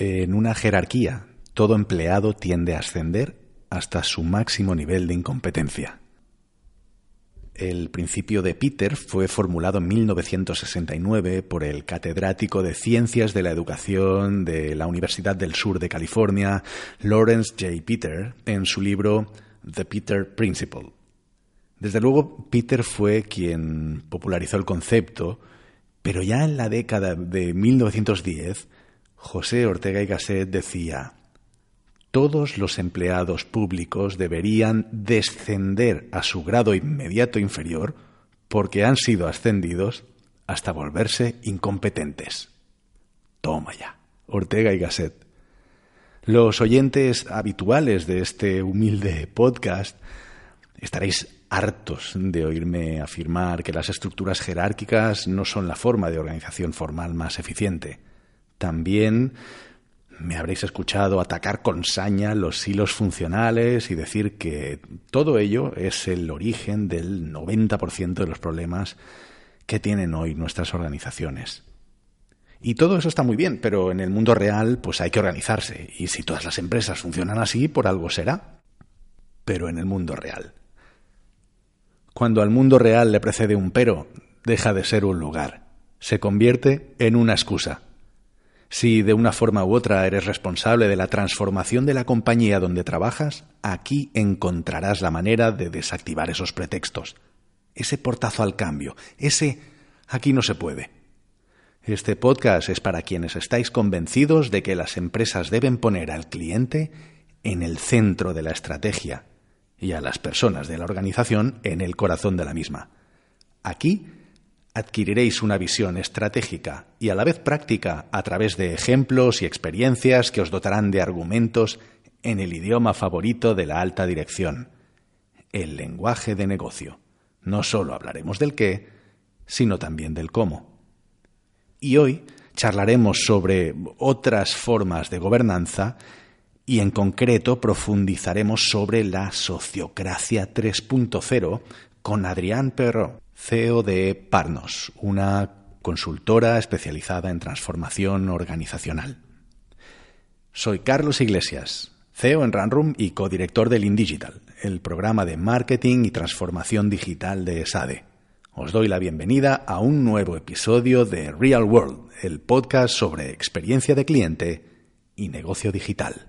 En una jerarquía, todo empleado tiende a ascender hasta su máximo nivel de incompetencia. El principio de Peter fue formulado en 1969 por el catedrático de Ciencias de la Educación de la Universidad del Sur de California, Lawrence J. Peter, en su libro The Peter Principle. Desde luego, Peter fue quien popularizó el concepto, pero ya en la década de 1910, José Ortega y Gasset decía, todos los empleados públicos deberían descender a su grado inmediato inferior porque han sido ascendidos hasta volverse incompetentes. Toma ya, Ortega y Gasset. Los oyentes habituales de este humilde podcast estaréis hartos de oírme afirmar que las estructuras jerárquicas no son la forma de organización formal más eficiente. También me habréis escuchado atacar con saña los hilos funcionales y decir que todo ello es el origen del 90% de los problemas que tienen hoy nuestras organizaciones. Y todo eso está muy bien, pero en el mundo real pues hay que organizarse y si todas las empresas funcionan así, por algo será. Pero en el mundo real. Cuando al mundo real le precede un pero, deja de ser un lugar, se convierte en una excusa. Si de una forma u otra eres responsable de la transformación de la compañía donde trabajas, aquí encontrarás la manera de desactivar esos pretextos. Ese portazo al cambio, ese aquí no se puede. Este podcast es para quienes estáis convencidos de que las empresas deben poner al cliente en el centro de la estrategia y a las personas de la organización en el corazón de la misma. Aquí adquiriréis una visión estratégica y a la vez práctica a través de ejemplos y experiencias que os dotarán de argumentos en el idioma favorito de la alta dirección, el lenguaje de negocio. No solo hablaremos del qué, sino también del cómo. Y hoy charlaremos sobre otras formas de gobernanza y en concreto profundizaremos sobre la sociocracia 3.0 con Adrián Perro. CEO de Parnos, una consultora especializada en transformación organizacional. Soy Carlos Iglesias, CEO en Runroom y codirector del InDigital, el programa de marketing y transformación digital de SADE. Os doy la bienvenida a un nuevo episodio de Real World, el podcast sobre experiencia de cliente y negocio digital.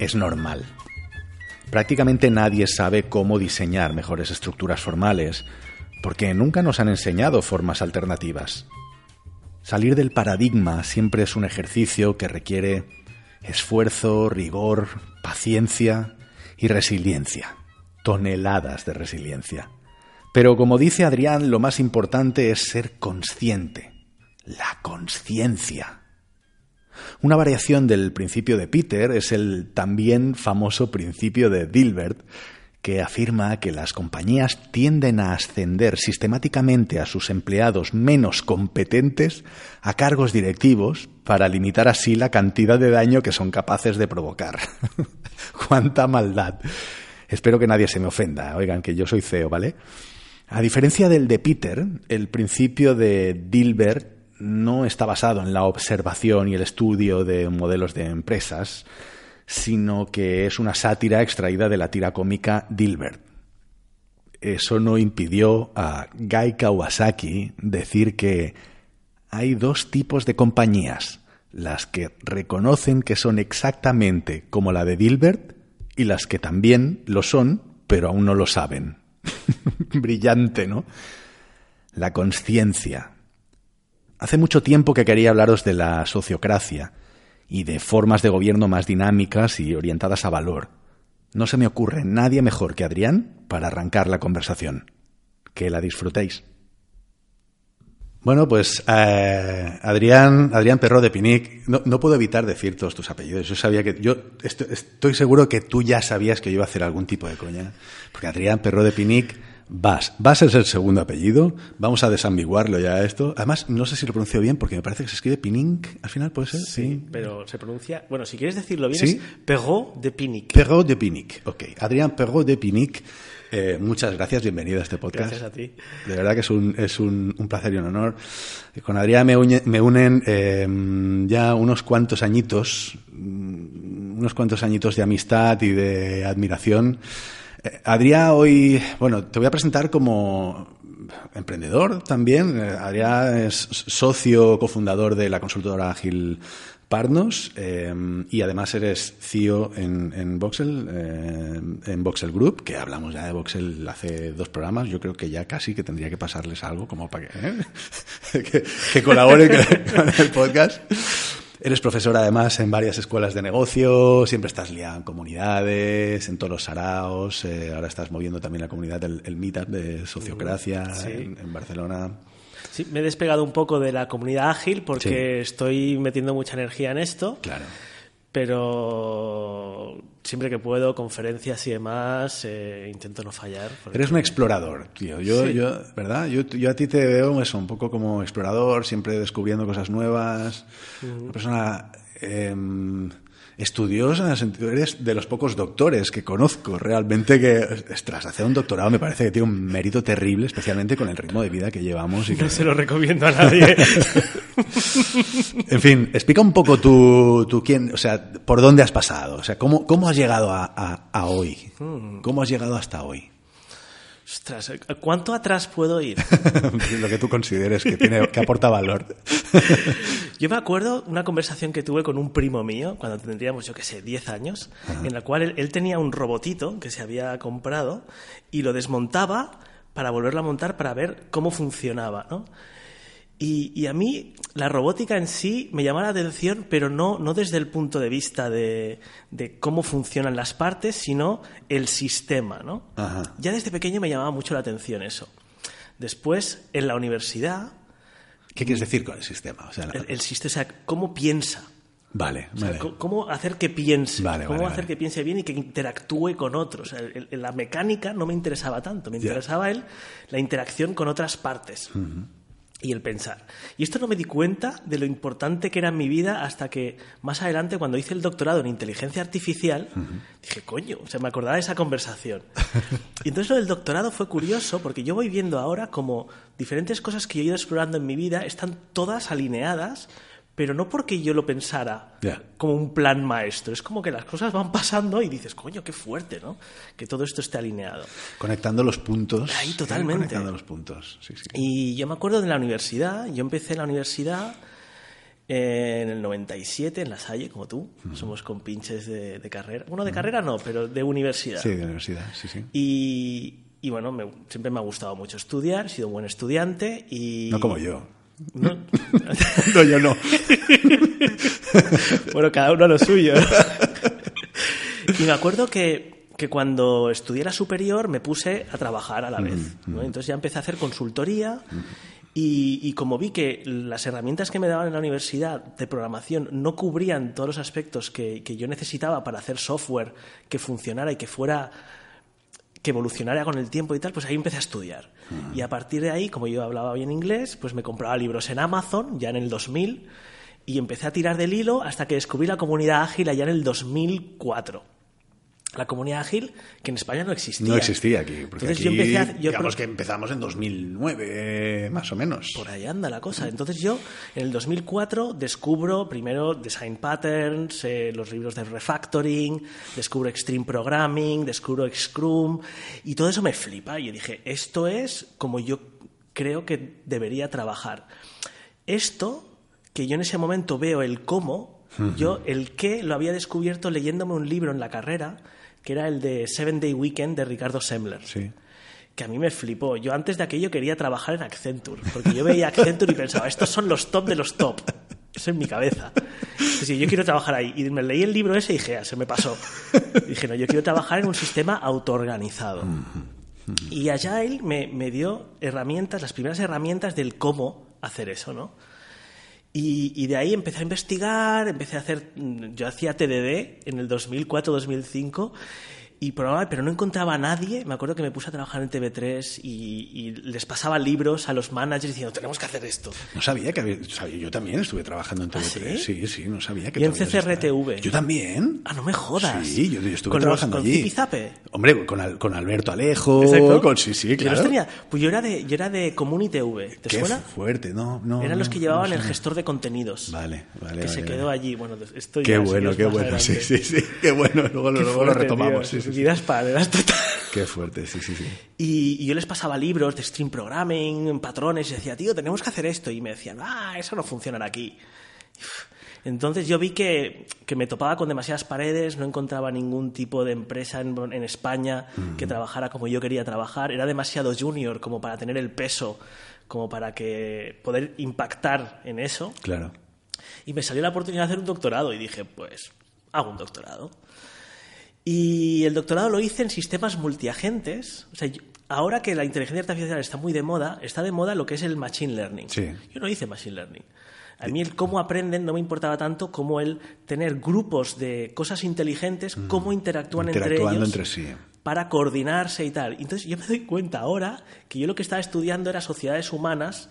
Es normal. Prácticamente nadie sabe cómo diseñar mejores estructuras formales, porque nunca nos han enseñado formas alternativas. Salir del paradigma siempre es un ejercicio que requiere esfuerzo, rigor, paciencia y resiliencia. Toneladas de resiliencia. Pero como dice Adrián, lo más importante es ser consciente. La conciencia. Una variación del principio de Peter es el también famoso principio de Dilbert, que afirma que las compañías tienden a ascender sistemáticamente a sus empleados menos competentes a cargos directivos para limitar así la cantidad de daño que son capaces de provocar. ¡Cuánta maldad! Espero que nadie se me ofenda. Oigan, que yo soy CEO, ¿vale? A diferencia del de Peter, el principio de Dilbert no está basado en la observación y el estudio de modelos de empresas, sino que es una sátira extraída de la tira cómica Dilbert. Eso no impidió a Guy Kawasaki decir que hay dos tipos de compañías, las que reconocen que son exactamente como la de Dilbert y las que también lo son, pero aún no lo saben. Brillante, ¿no? La conciencia, Hace mucho tiempo que quería hablaros de la sociocracia y de formas de gobierno más dinámicas y orientadas a valor. No se me ocurre nadie mejor que Adrián para arrancar la conversación. Que la disfrutéis. Bueno, pues eh, Adrián, Adrián Perro de Pinic, no, puedo evitar decir todos tus apellidos. Yo sabía que, yo estoy, estoy, seguro que tú ya sabías que yo iba a hacer algún tipo de coña. Porque Adrián Perro de Pinic Vas. Vas es el segundo apellido. Vamos a desambiguarlo ya esto. Además, no sé si lo pronuncio bien porque me parece que se escribe Pinink al final, ¿puede ser? Sí, pero se pronuncia. Bueno, si quieres decirlo bien, ¿Sí? es Perrault de Pinic. Perrault de Pinic. Ok. Adrián Perrault de Pinic. Eh, muchas gracias, bienvenido a este podcast. Gracias a ti. De verdad que es un, es un, un placer y un honor. Con Adrián me, uñe- me unen eh, ya unos cuantos añitos, mm, unos cuantos añitos de amistad y de admiración. Eh, Adrián hoy, bueno, te voy a presentar como emprendedor también. Eh, Adrián es socio cofundador de la consultora Ágil Partners eh, y además eres CEO en, en Voxel, eh, en Voxel Group, que hablamos ya de Voxel hace dos programas. Yo creo que ya casi que tendría que pasarles algo como para que, ¿eh? que, que colaboren con, con el podcast. Eres profesor además en varias escuelas de negocio, siempre estás liado en comunidades, en todos los saraos, eh, ahora estás moviendo también la comunidad del el Meetup de Sociocracia Sí. en, en Barcelona. Sí, me he despegado un poco de la comunidad ágil porque Sí. estoy metiendo mucha energía en esto, Claro. Pero siempre que puedo, conferencias y demás, eh, intento no fallar. porque- Eres un explorador, tío. Yo, Sí. yo, ¿verdad? Yo, yo a ti te veo eso, un poco como explorador, siempre descubriendo cosas nuevas. Una persona em, estudiosa, en el sentido, eres de los pocos doctores que conozco realmente que, tras hacer un doctorado me parece que tiene un mérito terrible, especialmente con el ritmo de vida que llevamos. Y que, No se lo recomiendo a nadie. en fin, explica un poco tú, tú quién, o sea, por dónde has pasado, o sea, cómo, cómo has llegado a, a- a hoy, cómo has llegado hasta hoy. Ostras, ¿cuánto atrás puedo ir? Lo que tú consideres que tiene que aporta valor. Yo me acuerdo una conversación que tuve con un primo mío cuando tendríamos, yo qué sé, 10 años, en la cual él, él tenía un robotito que se había comprado y lo desmontaba para volverlo a montar para ver cómo funcionaba, ¿no? Y, y a mí la robótica en sí me llamaba la atención, pero no, no desde el punto de vista de, de cómo funcionan las partes, sino el sistema, ¿no? Ajá. Ya desde pequeño me llamaba mucho la atención eso. Después, en la universidad, ¿Qué quieres decir con el sistema? O sea, la- el, el sistema, o sea, cómo piensa. vale, O sea, vale. cómo hacer que piense, Vale, cómo vale, hacer que piense bien y que interactúe con otros. O sea, el- el- la mecánica no me interesaba tanto, me interesaba él la interacción con otras partes y el pensar. Y esto no me di cuenta de lo importante que era en mi vida hasta que más adelante, cuando hice el doctorado en inteligencia artificial, dije, coño, o sea, me acordaba de esa conversación. y entonces lo del doctorado fue curioso porque yo voy viendo ahora como diferentes cosas que yo he ido explorando en mi vida están todas alineadas, pero no porque yo lo pensara como un plan maestro. Es como que las cosas van pasando y dices, coño, qué fuerte, ¿no? Que todo esto esté alineado. Conectando los puntos. Ahí, totalmente. Conectando los puntos. Sí, sí. Y yo me acuerdo de la universidad, yo empecé en la universidad en el 97 en La Salle, como tú, somos compinches de, de carrera. Bueno, de carrera no, pero de universidad. Sí, de universidad, sí, sí. Y, y bueno, me- siempre me ha gustado mucho estudiar, he sido un buen estudiante y... No como yo. No- No, yo no. bueno, cada uno a lo suyo. y me acuerdo que, que cuando estudié la superior me puse a trabajar a la vez. ¿no? Entonces ya empecé a hacer consultoría y, y como vi que las herramientas que me daban en la universidad de programación no cubrían todos los aspectos que, que yo necesitaba para hacer software que funcionara y que fuera que evolucionara con el tiempo y tal, pues ahí empecé a estudiar. Y a partir de ahí, como yo hablaba bien inglés, pues me compraba libros en Amazon, ya en el 2000, y empecé a tirar del hilo hasta que descubrí la comunidad ágil allá en el 2004. La comunidad ágil, que en España no existía. No existía aquí. Porque Entonces aquí, yo empecé a... yo digamos que empezamos en 2009, más o menos. por ahí anda la cosa. Entonces yo, en el 2004, descubro primero Design Patterns, eh, los libros de Refactoring, descubro Extreme Programming, descubro Scrum, y todo eso me flipa. Y yo dije, esto es como yo creo que debería trabajar. Esto, que yo en ese momento veo el cómo, yo el qué lo había descubierto leyéndome un libro en la carrera, que era el de Seven Day Weekend de Ricardo Sembler Sí. que a mí me flipó. Yo antes de aquello quería trabajar en Accenture, porque yo veía Accenture y pensaba, estos son los top de los top. Eso en mi cabeza. Sí, yo quiero trabajar ahí. Y me leí el libro ese y dije, "Ah, se me pasó. dije, no, yo quiero trabajar en un sistema autoorganizado. Y allá él me, me dio herramientas, las primeras herramientas del cómo hacer eso, ¿no? Y, y de ahí empecé a investigar, empecé a hacer, mm, yo hacía TDD en el 2004-2005 y probaba, pero no encontraba a nadie. Me acuerdo que me puse a trabajar en TV3 y, y les pasaba libros a los managers diciendo, tenemos que hacer esto. No sabía que había... sabía- yo también estuve trabajando en TV3. ¿Ah, sí? sí? sí, no sabía que Y en CCRTV. estado. Yo también. Ah, no me jodas. Sí, yo, yo estuve ¿Con los- trabajando con allí. Zipizape? Hombre, con, Al- con Alberto Alejo. Exacto. Con, sí, sí, Yo claro. los tenía. Pues yo era de, yo era de Community TV. ¿Te Qué suena? fuerte, no, no. Eran los no, que no llevaban el suena. gestor de contenidos. Vale, vale. que se vale, quedó vale. allí. Bueno, esto Qué bueno, qué bueno. Sí, sí, sí. Qué bueno. Luego, Qué luego lo fuerte, retomamos. tío. Sí, sí, sí. Vidas paralelas total. Qué fuerte, sí, sí, sí. Y, y yo les pasaba libros de stream programming, patrones, y decía, tío, tenemos que hacer esto. Y me decían, ah, eso no funciona aquí. Entonces yo vi que, que me topaba con demasiadas paredes, no encontraba ningún tipo de empresa en, en España que trabajara como yo quería trabajar. Era demasiado junior como para tener el peso, como para que poder impactar en eso. Claro. Y me salió la oportunidad de hacer un doctorado y dije, pues, hago un doctorado. Y el doctorado lo hice en sistemas multiagentes. O sea, yo- ahora que la inteligencia artificial está muy de moda, está de moda lo que es el machine learning. Sí. Yo no hice machine learning. A mí el cómo aprenden no me importaba tanto como el tener grupos de cosas inteligentes, cómo interactúan entre Mm. Ellos entre sí. para coordinarse y tal. Entonces yo me doy cuenta ahora que yo lo que estaba estudiando era sociedades humanas,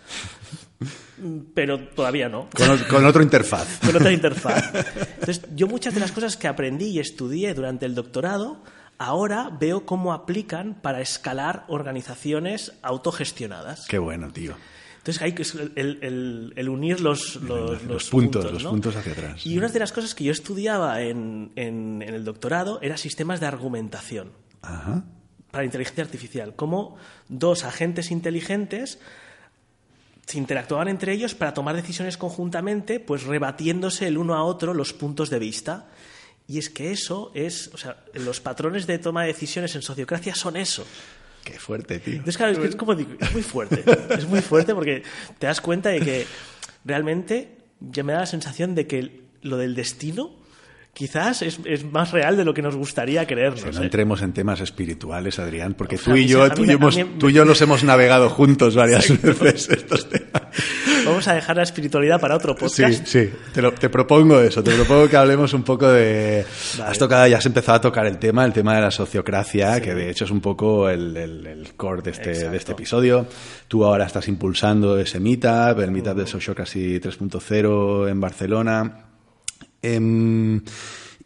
pero todavía no Con, con otro interfaz. con otra interfaz. Entonces, yo muchas de las cosas que aprendí y estudié durante el doctorado, ahora veo cómo aplican para escalar organizaciones autogestionadas. Qué bueno, tío. Entonces, hay que el, el- el unir los, los, Los puntos, los ¿no? puntos hacia atrás. Y una de las cosas que yo estudiaba en, en- en el doctorado era sistemas de argumentación Ajá. para inteligencia artificial, cómo dos agentes inteligentes se interactuaban entre ellos para tomar decisiones conjuntamente, pues rebatiéndose el uno a otro los puntos de vista. Y es que eso es, o sea, los patrones de toma de decisiones en sociocracia son eso. Qué fuerte, tío. Entonces, claro, es, que es como digo, es muy fuerte. Es muy fuerte porque te das cuenta de que realmente ya me da la sensación de que lo del destino quizás es, es más real de lo que nos gustaría creernos. No ¿eh? entremos en temas espirituales, Adrián, porque tú y yo, tú y, yo los hemos navegado juntos varias veces estos temas. Vamos a dejar la espiritualidad para otro Sí, podcast. sí, te, lo- te propongo eso, te propongo que hablemos un poco de... Vale. Has tocado, ya has empezado a tocar el tema, el tema de la sociocracia, que de hecho es un poco el, el- el core de este, Exacto. de este episodio. Tú ahora estás impulsando ese meetup, el meetup de Sociocracy 3.0 en Barcelona. Em,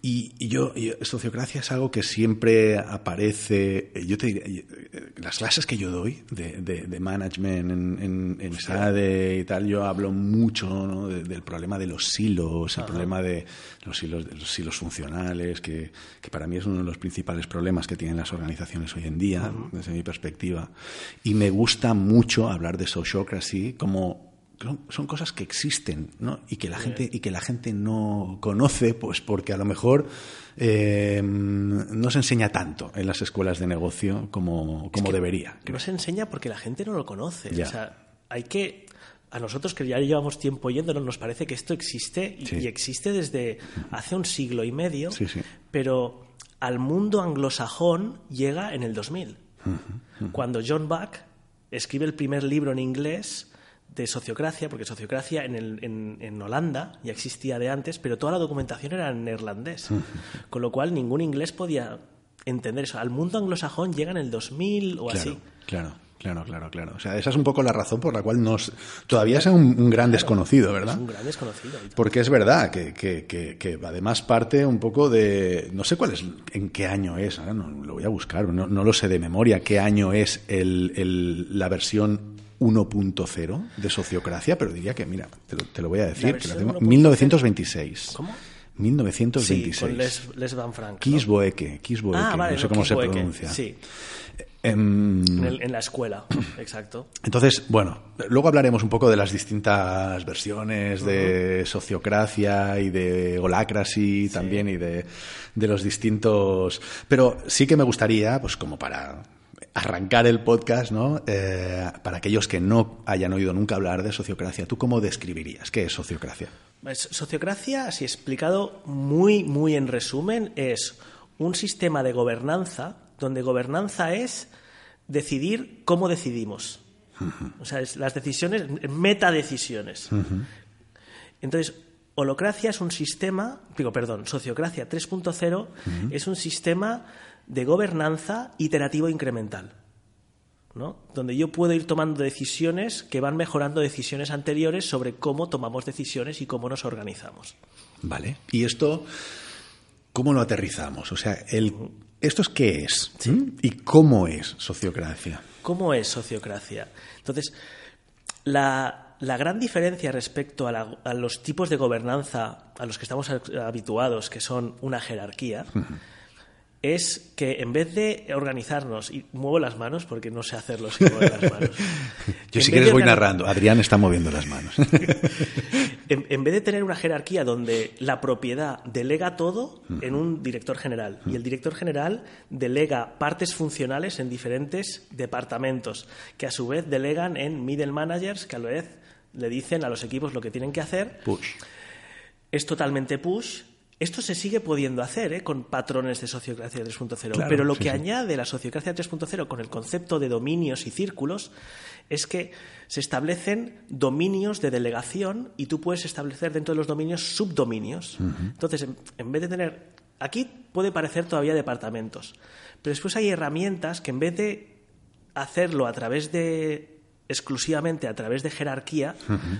y, y yo, sociocracia es algo que siempre aparece. eh, Yo te diría, eh, las clases que yo doy de, de- de management en, en, en SADE y tal, yo hablo mucho ¿no? de- del problema de los silos, el problema de los hilos, de los silos funcionales, que, que para mí es uno de los principales problemas que tienen las organizaciones hoy en día, desde mi perspectiva. Y me gusta mucho hablar de sociocracy como son, cosas que existen ¿no? y que la gente y que la gente no conoce pues porque a lo mejor eh, no se enseña tanto en las escuelas de negocio como, como debería No se enseña porque la gente no lo conoce. Ya. O sea, hay que. A nosotros que ya llevamos tiempo yéndonos, nos parece que esto existe y, Sí. y existe desde hace un siglo y medio, Sí, sí. pero al mundo anglosajón llega en el 2000, cuando John Buck escribe el primer libro en inglés de sociocracia, porque sociocracia en, el- en- en Holanda ya existía de antes, pero toda la documentación era en neerlandés, con lo cual ningún inglés podía entender eso. Al mundo anglosajón llega en el 2000 o claro así. claro claro claro claro o sea esa es un poco la razón por la cual nos todavía es un, un gran desconocido verdad Es un gran desconocido. Porque es verdad que, que- que- que además parte un poco de. No sé cuál es, en qué año es, ahora no, lo voy a buscar, no, no lo sé de memoria, qué año es el, el- la versión 1.0 de Sociocracia, pero diría que, mira, te lo, te lo voy a decir, que la versión tengo. 1.0. 1926. ¿Cómo? Sí, 1926. con Les, Les Van Frank. ¿no? Kisboeke, Kisboeke, Ah, vale, no sé no, cómo se pronuncia. Sí, en, el- en la escuela, exacto. entonces, bueno, luego hablaremos un poco de las distintas versiones de sociocracia y de holacracy también y de, de los distintos... Pero sí que me gustaría, pues como para arrancar el podcast, ¿no? Eh, para aquellos que no hayan oído nunca hablar de sociocracia, ¿tú cómo describirías qué es sociocracia? Es- Sociocracia, así explicado muy, muy en resumen, es un sistema de gobernanza donde gobernanza es decidir cómo decidimos. O sea, es las decisiones, metadecisiones. Entonces, holocracia es un sistema, digo, perdón, sociocracia 3.0 es un sistema de gobernanza iterativo incremental. ¿no? donde yo puedo ir tomando decisiones que van mejorando decisiones anteriores sobre cómo tomamos decisiones y cómo nos organizamos. Vale. ¿Y esto cómo lo aterrizamos? O sea, el, ¿esto es qué es? ¿Mm? ¿Y cómo es sociocracia? ¿Cómo es sociocracia? Entonces, la, gran diferencia respecto a, a, los tipos de gobernanza a los que estamos habituados, que son una jerarquía, es que en vez de organizarnos, y muevo las manos porque no sé hacerlo sin mover las manos. Yo si quieres voy narrando, Adrián está moviendo las manos. en, vez de tener una jerarquía donde la propiedad delega todo en un director general y el director general delega partes funcionales en diferentes departamentos, que a su vez delegan en middle managers, que a la vez le dicen a los equipos lo que tienen que hacer. Push. Es totalmente push esto se sigue pudiendo hacer ¿eh? con patrones de sociocracia 3.0, pero lo que añade la sociocracia 3.0 con el concepto de dominios y círculos es que se establecen dominios de delegación y tú puedes establecer dentro de los dominios subdominios. Entonces, en, vez de tener... Aquí puede parecer todavía departamentos, pero después hay herramientas que en vez de hacerlo a través de exclusivamente a través de jerarquía,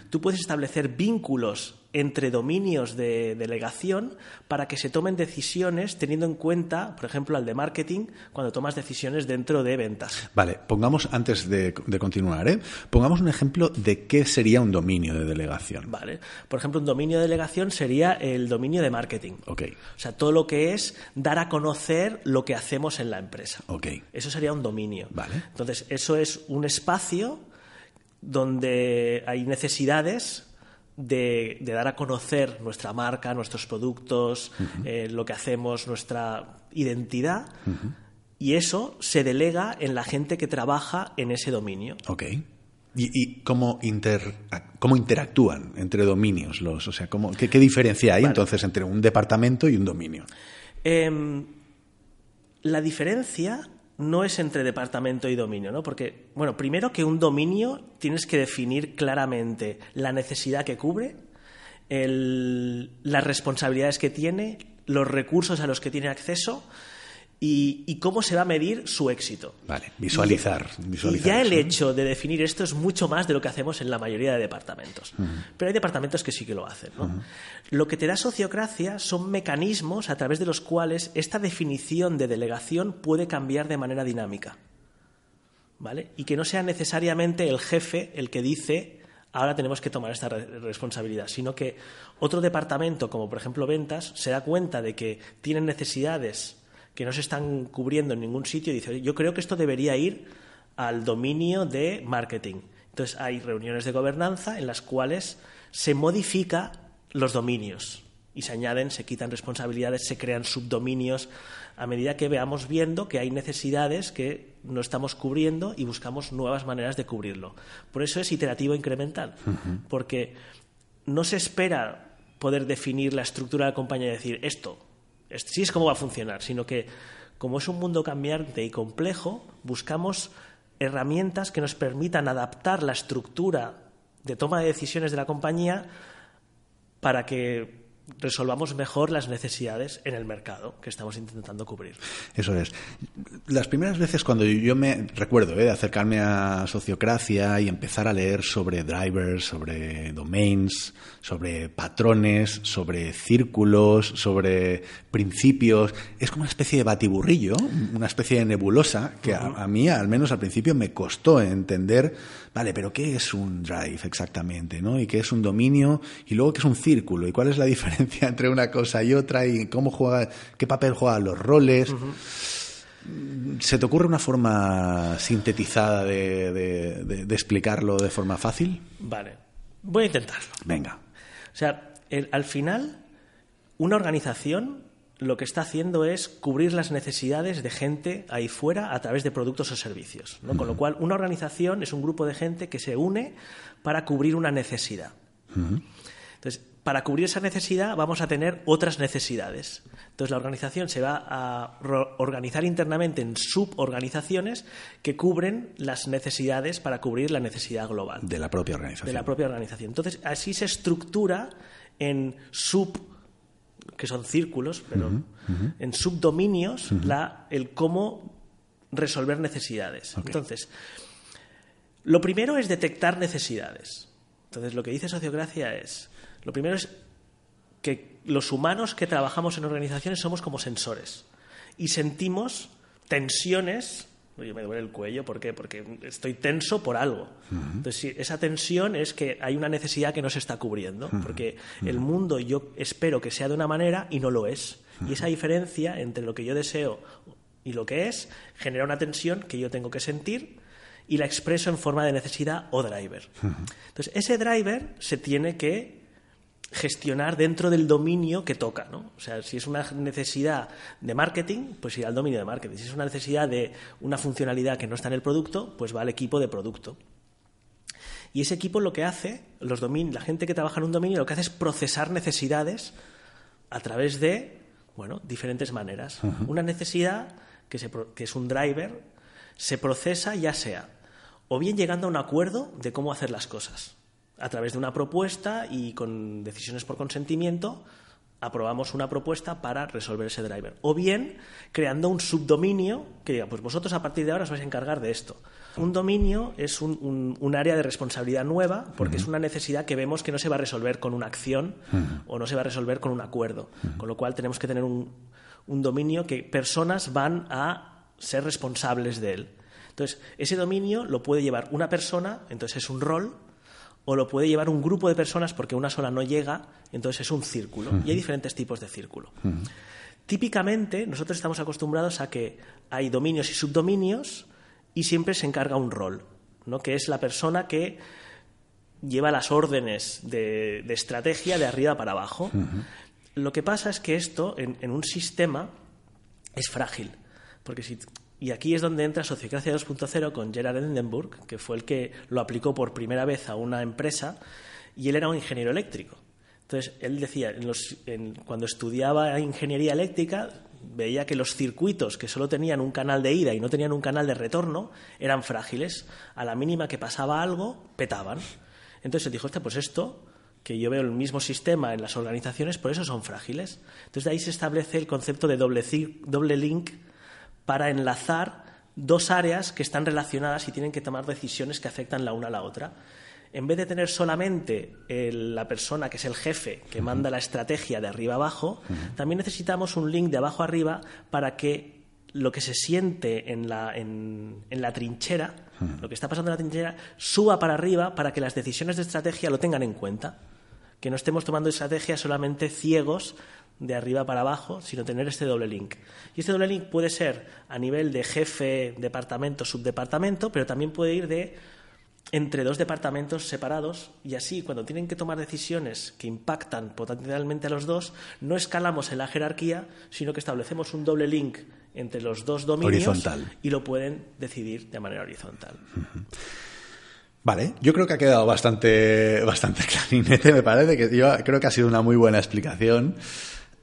tú puedes establecer vínculos entre dominios de delegación para que se tomen decisiones teniendo en cuenta, por ejemplo, al de marketing, cuando tomas decisiones dentro de ventas. Vale, pongamos, antes de, continuar, ¿eh? pongamos un ejemplo de qué sería un dominio de delegación. Vale, por ejemplo, un dominio de delegación sería el dominio de marketing. Ok. O sea, todo lo que es dar a conocer lo que hacemos en la empresa. Ok. Eso sería un dominio. Vale. Entonces, eso es un espacio donde hay necesidades de, dar a conocer nuestra marca, nuestros productos, eh, lo que hacemos, nuestra identidad. Y eso se delega en la gente que trabaja en ese dominio. Ok. ¿Y, cómo, cómo interactúan entre dominios los? O sea, ¿cómo, qué, diferencia hay entonces entre un departamento y un dominio? Em, la diferencia no es entre departamento y dominio, ¿no? Porque, bueno, primero que un dominio tienes que definir claramente la necesidad que cubre, las responsabilidades que tiene, los recursos a los que tiene acceso y, cómo se va a medir su éxito. Vale, visualizar. Y, ya el hecho de definir esto es mucho más de lo que hacemos en la mayoría de departamentos. Pero hay departamentos que sí que lo hacen. Lo que te da sociocracia son mecanismos a través de los cuales esta definición de delegación puede cambiar de manera dinámica. ¿Vale? Y que no sea necesariamente el jefe el que dice ahora tenemos que tomar esta responsabilidad, sino que otro departamento, como por ejemplo ventas, se da cuenta de que tienen necesidades que no se están cubriendo en ningún sitio y dice, yo creo que esto debería ir al dominio de marketing. Entonces hay reuniones de gobernanza en las cuales se modifica los dominios y se añaden, se quitan responsabilidades, se crean subdominios a medida que veamos viendo que hay necesidades que no estamos cubriendo y buscamos nuevas maneras de cubrirlo. Por eso es iterativo incremental, porque no se espera poder definir la estructura de la compañía y decir esto sí es como va a funcionar, sino que como es un mundo cambiante y complejo, buscamos herramientas que nos permitan adaptar la estructura de toma de decisiones de la compañía para que resolvamos mejor las necesidades en el mercado que estamos intentando cubrir. Eso es. Las primeras veces cuando yo me recuerdo ¿eh? de acercarme a sociocracia y empezar a leer sobre drivers, sobre domains, sobre patrones, sobre círculos, sobre principios, es como una especie de batiburrillo, una especie de nebulosa que a mí, al menos al principio, me costó entender vale, pero ¿qué es un drive exactamente? ¿no? ¿Y qué es un dominio? Y luego, ¿qué es un círculo? ¿Y cuál es la diferencia entre una cosa y otra? ¿Y cómo juega, qué papel juegan los roles? ¿Se te ocurre una forma sintetizada de, explicarlo de forma fácil? Vale, voy a intentarlo. Venga. O sea, al final, una organización lo que está haciendo es cubrir las necesidades de gente ahí fuera a través de productos o servicios. Con lo cual, una organización es un grupo de gente que se une para cubrir una necesidad. Entonces, para cubrir esa necesidad vamos a tener otras necesidades. Entonces, la organización se va a organizar internamente en suborganizaciones que cubren las necesidades para cubrir la necesidad global. De la propia organización. De la propia organización. Entonces, así se estructura en sub que son círculos, pero en subdominios la, el cómo resolver necesidades. Entonces, lo primero es detectar necesidades. Entonces, lo que dice sociocracia es, lo primero es que los humanos que trabajamos en organizaciones somos como sensores y sentimos tensiones. Oye, me duele el cuello, ¿por qué? Porque estoy tenso por algo. Entonces, esa tensión es que hay una necesidad que no se está cubriendo, porque el mundo yo espero que sea de una manera y no lo es. Y esa diferencia entre lo que yo deseo y lo que es genera una tensión que yo tengo que sentir y la expreso en forma de necesidad o driver. Entonces, ese driver se tiene que gestionar dentro del dominio que toca. ¿no? O sea, si es una necesidad de marketing, pues irá al dominio de marketing. Si es una necesidad de una funcionalidad que no está en el producto, pues va al equipo de producto. Y ese equipo lo que hace, los la gente que trabaja en un dominio, lo que hace es procesar necesidades a través de bueno, diferentes maneras. Una necesidad que, que es un driver se procesa ya sea o bien llegando a un acuerdo de cómo hacer las cosas a través de una propuesta y con decisiones por consentimiento aprobamos una propuesta para resolver ese driver. O bien creando un subdominio que diga, pues vosotros a partir de ahora os vais a encargar de esto. Un dominio es un, área de responsabilidad nueva porque es una necesidad que vemos que no se va a resolver con una acción o no se va a resolver con un acuerdo. Con lo cual tenemos que tener un, un dominio que personas van a ser responsables de él. Entonces, ese dominio lo puede llevar una persona, entonces es un rol, o lo puede llevar un grupo de personas porque una sola no llega, entonces es un círculo. Y hay diferentes tipos de círculo. Típicamente, nosotros estamos acostumbrados a que hay dominios y subdominios y siempre se encarga un rol, ¿no? que es la persona que lleva las órdenes de, estrategia de arriba para abajo. Lo que pasa es que esto, en, en un sistema, es frágil. Porque si y aquí es donde entra Sociocracia 2.0 con Gerard Endenburg, que fue el que lo aplicó por primera vez a una empresa, y él era un ingeniero eléctrico. Entonces, él decía, cuando estudiaba ingeniería eléctrica, veía que los circuitos que solo tenían un canal de ida y no tenían un canal de retorno eran frágiles. A la mínima que pasaba algo, petaban. Entonces él dijo, pues esto, que yo veo el mismo sistema en las organizaciones, por eso son frágiles. Entonces de ahí se establece el concepto de doble, doble link para enlazar dos áreas que están relacionadas y tienen que tomar decisiones que afectan la una a la otra. En vez de tener solamente la persona que es el jefe que manda la estrategia de arriba abajo, también necesitamos un link de abajo arriba para que lo que se siente en la, en, la trinchera, lo que está pasando en la trinchera, suba para arriba para que las decisiones de estrategia lo tengan en cuenta. Que no estemos tomando estrategias solamente ciegos de arriba para abajo, sino tener este doble link. Y este doble link puede ser a nivel de jefe, departamento, subdepartamento, pero también puede ir de entre dos departamentos separados y así cuando tienen que tomar decisiones que impactan potencialmente a los dos, no escalamos en la jerarquía, sino que establecemos un doble link entre los dos dominios y lo pueden decidir de manera horizontal. Vale, yo creo que ha quedado bastante, bastante clarinete, me parece que yo creo que ha sido una muy buena explicación.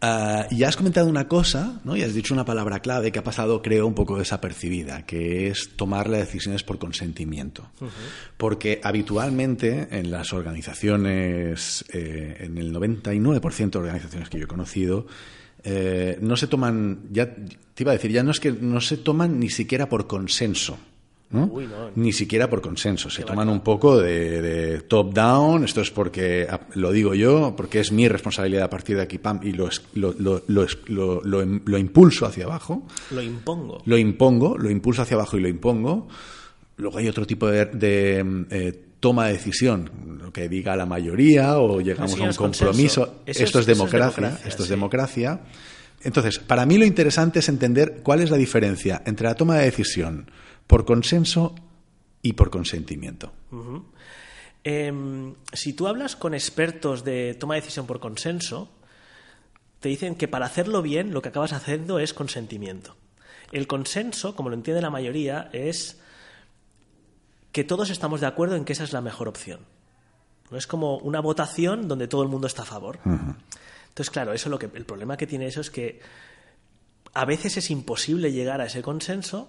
Uh, y has comentado una cosa, ¿no? Y has dicho una palabra clave que ha pasado, creo, un poco desapercibida, que es tomar las decisiones por consentimiento. Porque habitualmente en las organizaciones, eh, en el 99% de organizaciones que yo he conocido, eh, no se toman, ya te iba a decir, ya no es que no se toman ni siquiera por consenso. Ni siquiera por consenso. Se toman un poco de, top-down. Esto es porque, ah, lo digo yo, porque es mi responsabilidad a partir de aquí, pam, y lo, lo, lo, lo, impulso hacia abajo. Lo impongo. Lo impongo, lo impulso hacia abajo y lo impongo. Luego hay otro tipo de, eh, toma de decisión, lo que diga la mayoría o llegamos a un compromiso. esto es, democracia, esto es democracia. Entonces, para mí lo interesante es entender cuál es la diferencia entre la toma de decisión por consenso y por consentimiento. Em, si tú hablas con expertos de toma de decisión por consenso, te dicen que para hacerlo bien lo que acabas haciendo es consentimiento. El consenso, como lo entiende la mayoría, es que todos estamos de acuerdo en que esa es la mejor opción. No es como una votación donde todo el mundo está a favor. Entonces, claro, eso lo que el problema que tiene eso es que a veces es imposible llegar a ese consenso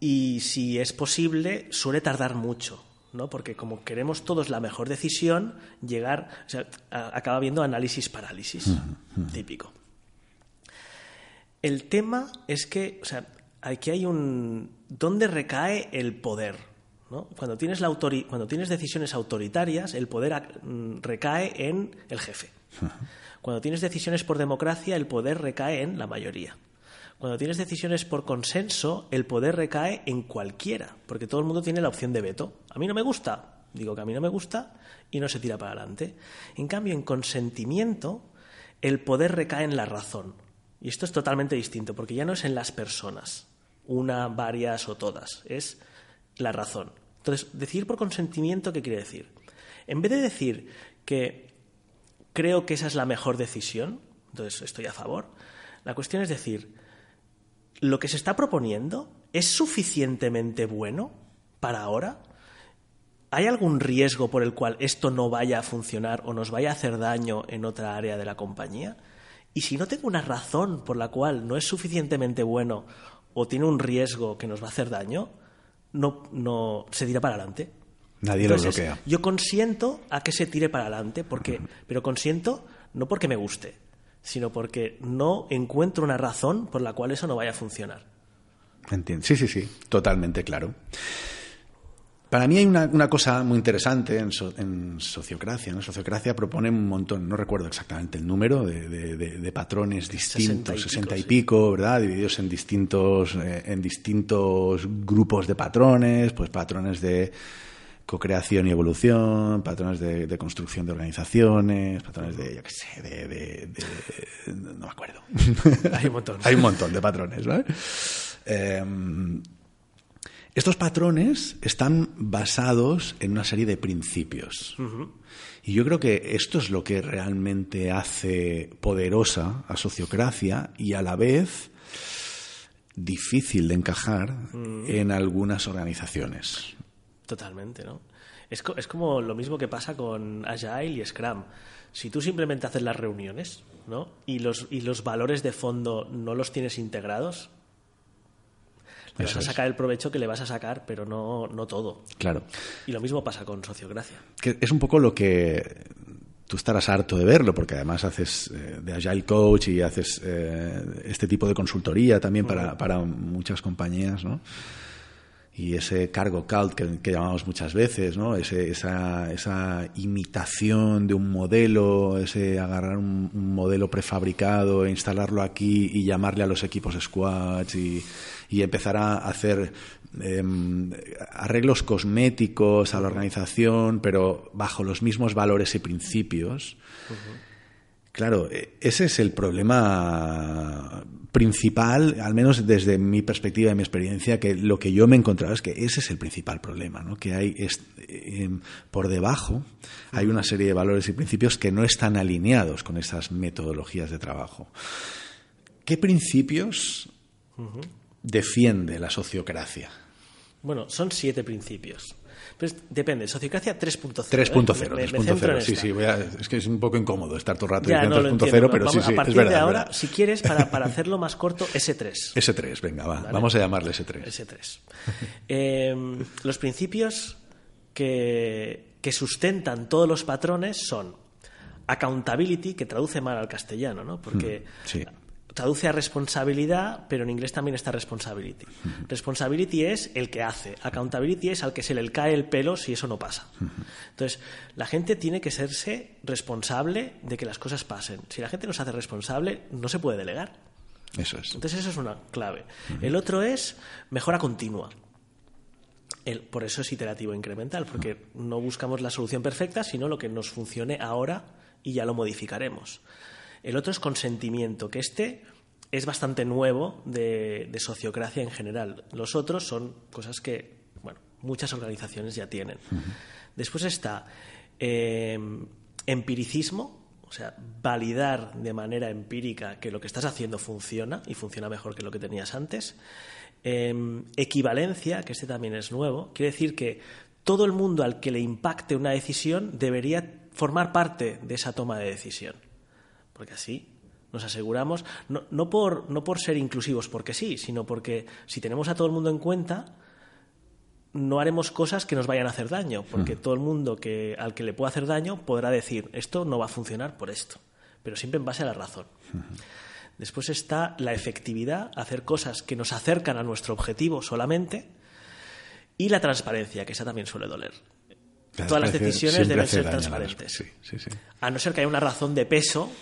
y si es posible suele tardar mucho. ¿no? Porque como queremos todos la mejor decisión, llegar, o sea, acaba habiendo análisis parálisis, típico. El tema es que, o sea, aquí hay un ¿dónde recae el poder? ¿no? Cuando tienes la cuando tienes decisiones autoritarias, el poder mm, recae en el jefe. Cuando tienes decisiones por democracia, el poder recae en la mayoría. Cuando tienes decisiones por consenso, el poder recae en cualquiera, porque todo el mundo tiene la opción de veto. A mí no me gusta, digo que a mí no me gusta y no se tira para adelante. En cambio, en consentimiento, el poder recae en la razón. Y esto es totalmente distinto, porque ya no es en las personas, una, varias o todas, es la razón. Entonces, decir por consentimiento, ¿qué quiere decir? En vez de decir que creo que esa es la mejor decisión, entonces estoy a favor, la cuestión es decir, ¿lo que se está proponiendo es suficientemente bueno para ahora? ¿Hay algún riesgo por el cual esto no vaya a funcionar o nos vaya a hacer daño en otra área de la compañía? Y si no tengo una razón por la cual no es suficientemente bueno o tiene un riesgo que nos va a hacer daño, no, no se tira para adelante. Nadie lo bloquea. Yo consiento a que se tire para adelante, porque, pero consiento no porque me guste, sino porque no encuentro una razón por la cual eso no vaya a funcionar. Entiendo. Sí, sí, sí, totalmente claro. Para mí hay una, cosa muy interesante en, sociocracia. En sociocracia propone un montón, no recuerdo exactamente el número, de, patrones distintos, sesenta y, pico, ¿verdad? Divididos en distintos, eh, en distintos grupos de patrones, pues patrones de co-creación y evolución, patrones de, construcción de organizaciones, patrones de, yo qué sé, de, no me acuerdo. Hay un montón. Hay un montón de patrones, ¿vale? Em, estos patrones están basados en una serie de principios. Y yo creo que esto es lo que realmente hace poderosa a sociocracia y a la vez difícil de encajar en algunas organizaciones. Totalmente, ¿no? Es, es, como lo mismo que pasa con Agile y Scrum. Si tú simplemente haces las reuniones, ¿no? Y los, y los valores de fondo no los tienes integrados, le vas a sacar el provecho que le vas a sacar, pero no, no todo. Claro. Y lo mismo pasa con sociocracia. Que es un poco lo que tú estarás harto de verlo, porque además haces eh, de Agile Coach y haces eh, este tipo de consultoría también para, para muchas compañías, ¿no? Y ese cargo cult que, llamamos muchas veces, ¿no? esa, esa, imitación de un modelo, ese agarrar un, modelo prefabricado, e instalarlo aquí y llamarle a los equipos squads y, empezar a hacer em, arreglos cosméticos a la organización, pero bajo los mismos valores y principios. Claro, e, ese es el problema principal, al menos desde mi perspectiva y mi experiencia, que lo que yo me he encontrado es que ese es el principal problema, ¿no? que hay em, por debajo hay una serie de valores y principios que no están alineados con esas metodologías de trabajo. ¿Qué principios defiende la sociocracia? Bueno, son siete principios. Pues depende, Sociocracia 3.0. 3.0, sí, sí, es que es un poco incómodo estar todo el rato diciendo 3.0, pero sí, sí, a partir es verdad. de ahora, si quieres, para, para, hacerlo más corto, S3. S3, venga, va, vamos a llamarle S3. S3. Eh, los principios que, que sustentan todos los patrones son accountability, que traduce mal al castellano, ¿no? Porque mm, sí traduce a responsabilidad, pero en inglés también está responsibility. Responsibility es el que hace, accountability es al que se le cae el pelo si eso no pasa. Entonces, la gente tiene que serse responsable de que las cosas pasen. Si la gente no se hace responsable, no se puede delegar. Eso es. Entonces, eso es una clave. El otro es mejora continua. El, por eso es iterativo incremental, porque no buscamos la solución perfecta, sino lo que nos funcione ahora y ya lo modificaremos. El otro es consentimiento, que este es bastante nuevo de, sociocracia en general. Los otros son cosas que, bueno, muchas organizaciones ya tienen. Después está em, empiricismo, o sea, validar de manera empírica que lo que estás haciendo funciona y funciona mejor que lo que tenías antes. Em, equivalencia, que este también es nuevo, quiere decir que todo el mundo al que le impacte una decisión debería formar parte de esa toma de decisión porque así nos aseguramos, no, por, no por ser inclusivos porque sí, sino porque si tenemos a todo el mundo en cuenta, no haremos cosas que nos vayan a hacer daño, porque todo el mundo que, al que le pueda hacer daño podrá decir, esto no va a funcionar por esto, pero siempre en base a la razón. Después está la efectividad, hacer cosas que nos acercan a nuestro objetivo solamente, y la transparencia, que esa también suele doler. Todas las decisiones deben ser transparentes. A no ser que haya una razón de peso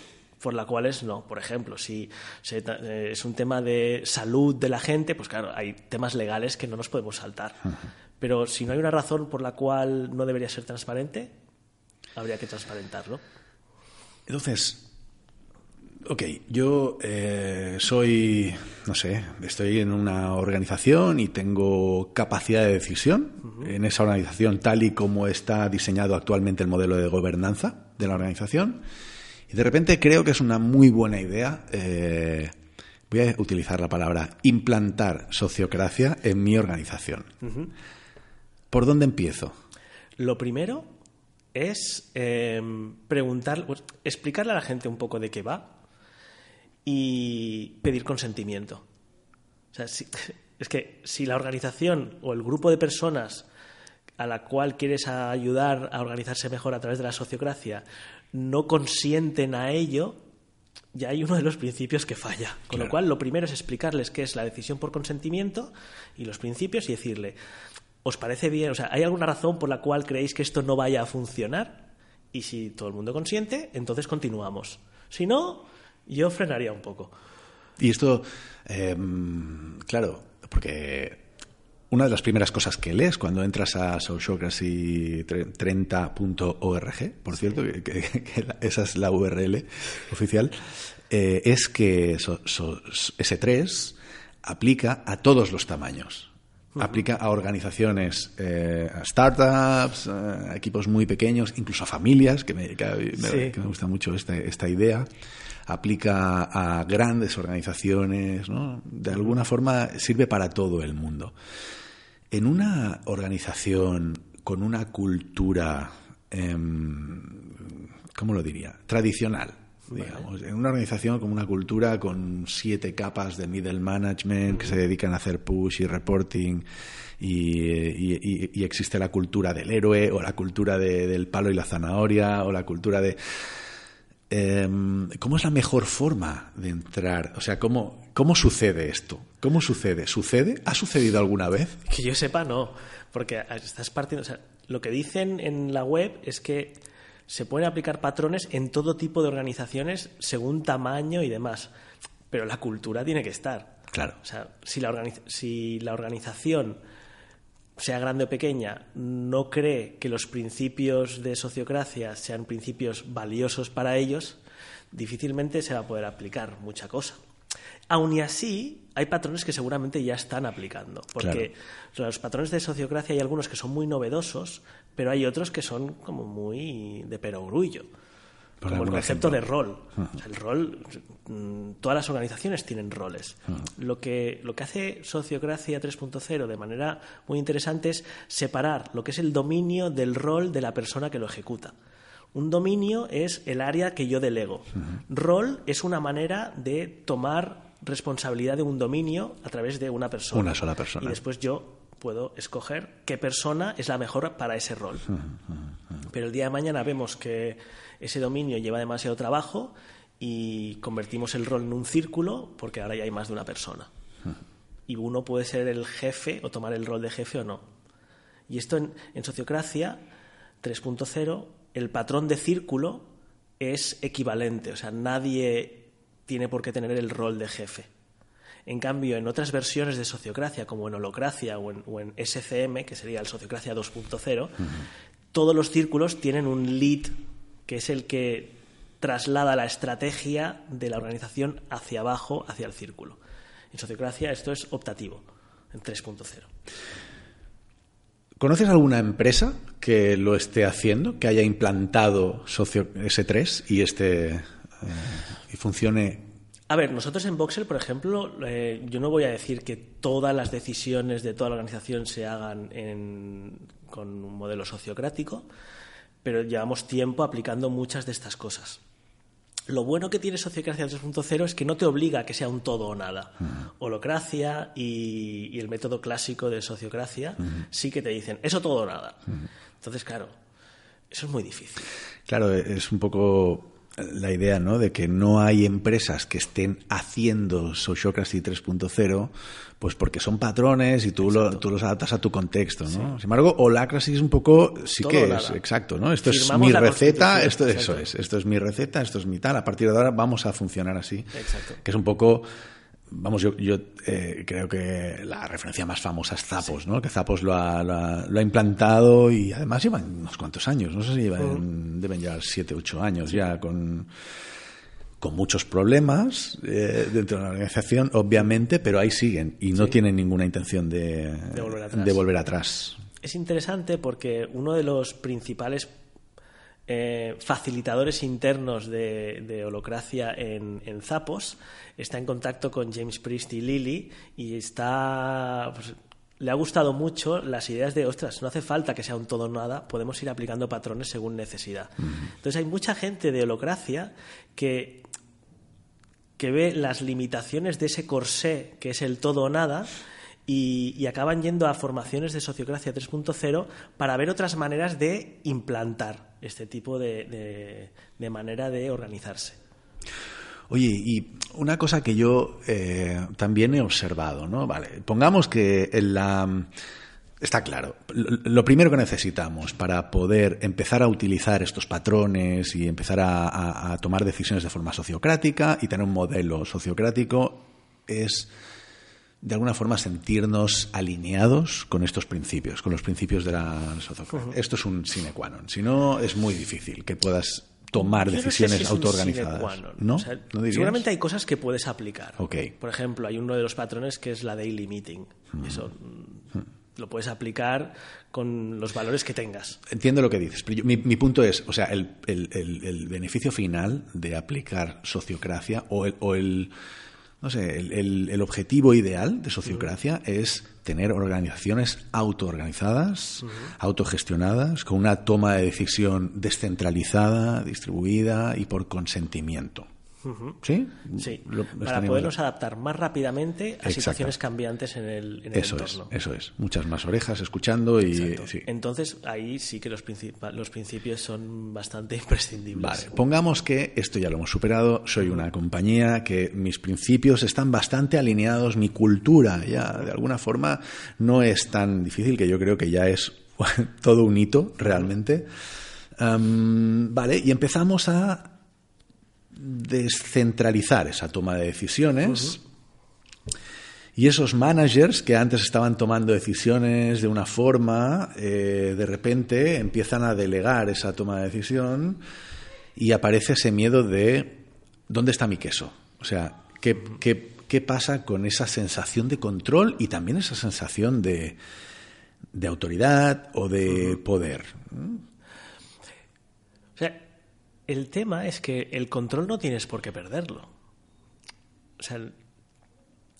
por la cual es no. Por ejemplo, si eh, es un tema de salud de la gente, pues claro, hay temas legales que no nos podemos saltar. Pero si no hay una razón por la cual no debería ser transparente, habría que transparentarlo. Entonces, Ok, yo eh, soy, no sé, estoy en una organización y tengo capacidad de decisión en esa organización tal y como está diseñado actualmente el modelo de gobernanza de la organización. Y de repente creo que es una muy buena idea, eh, voy a utilizar la palabra, implantar sociocracia en mi organización. ¿Por dónde empiezo? Lo primero es eh, preguntar, pues, explicarle a la gente un poco de qué va y pedir consentimiento. O sea, es que si la organización o el grupo de personas a la cual quieres ayudar a organizarse mejor a través de la sociocracia no consienten a ello, ya hay uno de los principios que falla. Con lo cual, lo primero es explicarles qué es la decisión por consentimiento y los principios y decirle, ¿os parece bien? O sea, ¿hay alguna razón por la cual creéis que esto no vaya a funcionar? Y si todo el mundo consiente, entonces continuamos. Si no, yo frenaría un poco. Y esto, em, claro, porque una de las primeras cosas que lees cuando entras a sociocracy30.org, por cierto, que, esa es la URL oficial, eh, es que S3 aplica a todos los tamaños. Aplica a organizaciones, eh, a startups, a equipos muy pequeños, incluso a familias, que me, gusta mucho esta idea aplica a grandes organizaciones, ¿no? de alguna forma sirve para todo el mundo. En una organización con una cultura, em, ¿cómo lo diría? Tradicional, digamos, en una organización con una cultura con siete capas de middle management que se dedican a hacer push y reporting y, existe la cultura del héroe o la cultura del palo y la zanahoria o la cultura de Em, ¿cómo es la mejor forma de entrar? O sea, ¿cómo, ¿cómo sucede esto? ¿Cómo sucede? ¿Sucede? ¿Ha sucedido alguna vez? Que yo sepa, no. Porque estás partiendo. O sea, lo que dicen en la web es que se pueden aplicar patrones en todo tipo de organizaciones según tamaño y demás. Pero la cultura tiene que estar. Claro. O sea, si la, si la organización sea grande o pequeña, no cree que los principios de sociocracia sean principios valiosos para ellos, difícilmente se va a poder aplicar mucha cosa. Aun y así, hay patrones que seguramente ya están aplicando, porque los patrones de sociocracia hay algunos que son muy novedosos, pero hay otros que son como muy de perogrullo como el concepto de rol. el rol, mm, todas las organizaciones tienen roles. lo, que, lo que hace Sociocracia 3.0 de manera muy interesante es separar lo que es el dominio del rol de la persona que lo ejecuta. Un dominio es el área que yo delego. Rol es una manera de tomar responsabilidad de un dominio a través de una persona. Una sola persona. Y después yo puedo escoger qué persona es la mejor para ese rol. Pero el día de mañana vemos que ese dominio lleva demasiado trabajo y convertimos el rol en un círculo porque ahora ya hay más de una persona. Y uno puede ser el jefe o tomar el rol de jefe o no. Y esto en, en Sociocracia 3.0, el patrón de círculo es equivalente, o sea, nadie tiene por qué tener el rol de jefe. En cambio, en otras versiones de sociocracia, como en holocracia o en, SCM, que sería el sociocracia 2.0, todos los círculos tienen un lead que es el que traslada la estrategia de la organización hacia abajo, hacia el círculo. En sociocracia esto es optativo, en 3.0. ¿Conoces alguna empresa que lo esté haciendo, que haya implantado socio S3 y este eh, y funcione? A ver, nosotros en Voxel, por ejemplo, eh, yo no voy a decir que todas las decisiones de toda la organización se hagan con un modelo sociocrático, pero llevamos tiempo aplicando muchas de estas cosas. Lo bueno que tiene Sociocracia 3.0 es que no te obliga a que sea un todo o nada. Holocracia y, y, el método clásico de sociocracia sí que te dicen eso todo o nada. Entonces, claro, eso es muy difícil. Claro, es un poco la idea ¿no? de que no hay empresas que estén haciendo Sociocracy 3.0 pues porque son patrones y tú, lo, tú los adaptas a tu contexto, ¿no? Sin embargo, Holacracy es un poco, sí que es, exacto, ¿no? Esto es mi receta, esto eso es, esto es mi receta, esto es mi tal, a partir de ahora vamos a funcionar así. Exacto. Que es un poco Vamos, yo, yo eh, creo que la referencia más famosa es Zapos, ¿no? Que Zapos lo ha, lo ha, lo, ha, implantado y además llevan unos cuantos años, no sé si llevan, deben llevar siete, ocho años ya con, con muchos problemas eh, dentro de la organización, obviamente, pero ahí siguen y no sí. tienen ninguna intención de, de, volver atrás. de volver atrás. Es interesante porque uno de los principales eh, facilitadores internos de, de holocracia en, en, Zapos, está en contacto con James Priest y Lily y está. Pues, le ha gustado mucho las ideas de, ostras, no hace falta que sea un todo o nada, podemos ir aplicando patrones según necesidad. Entonces hay mucha gente de holocracia que, que ve las limitaciones de ese corsé que es el todo o nada y, y, acaban yendo a formaciones de sociocracia 3.0 para ver otras maneras de implantar este tipo de, de, manera de organizarse. Oye, y una cosa que yo eh, también he observado, ¿no? Vale, pongamos que en la... Está claro. Lo primero que necesitamos para poder empezar a utilizar estos patrones y empezar a tomar decisiones de forma sociocrática y tener un modelo sociocrático es de alguna forma sentirnos alineados con estos principios, con los principios de la sociocracia. Uh -huh. Esto es un sine qua non. Si no, es muy difícil que puedas tomar Yo decisiones no sé si es autoorganizadas. ¿No? O sea, ¿No seguramente hay cosas que puedes aplicar. Okay. Por ejemplo, hay uno de los patrones que es la daily meeting. Mm. Eso mm. lo puedes aplicar con los valores que tengas. Entiendo lo que dices, pero yo, mi, mi, punto es, o sea, el, el, el, el, beneficio final de aplicar sociocracia o el, o el no sé, el, el, el, objetivo ideal de sociocracia uh -huh. es tener organizaciones autoorganizadas, uh -huh. autogestionadas, con una toma de decisión descentralizada, distribuida y por consentimiento. Uh -huh. ¿Sí? Sí, Lo, para podernos de... adaptar más rápidamente a Exacto. situaciones cambiantes en el, en el eso entorno. Es, eso es, muchas más orejas escuchando y... Sí. Entonces ahí sí que los, princip los principios son bastante imprescindibles. Vale, pongamos que esto ya lo hemos superado, soy una compañía, que mis principios están bastante alineados, mi cultura ya de alguna forma no es tan difícil que yo creo que ya es todo un hito realmente. Um, vale, y empezamos a descentralizar esa toma de decisiones. Uh -huh. Y esos managers que antes estaban tomando decisiones de una forma, eh, de repente empiezan a delegar esa toma de decisión y aparece ese miedo de ¿dónde está mi queso? O sea, ¿qué, qué, qué pasa con esa sensación de control y también esa sensación de, de autoridad o de poder? El tema es que el control no tienes por qué perderlo. O sea,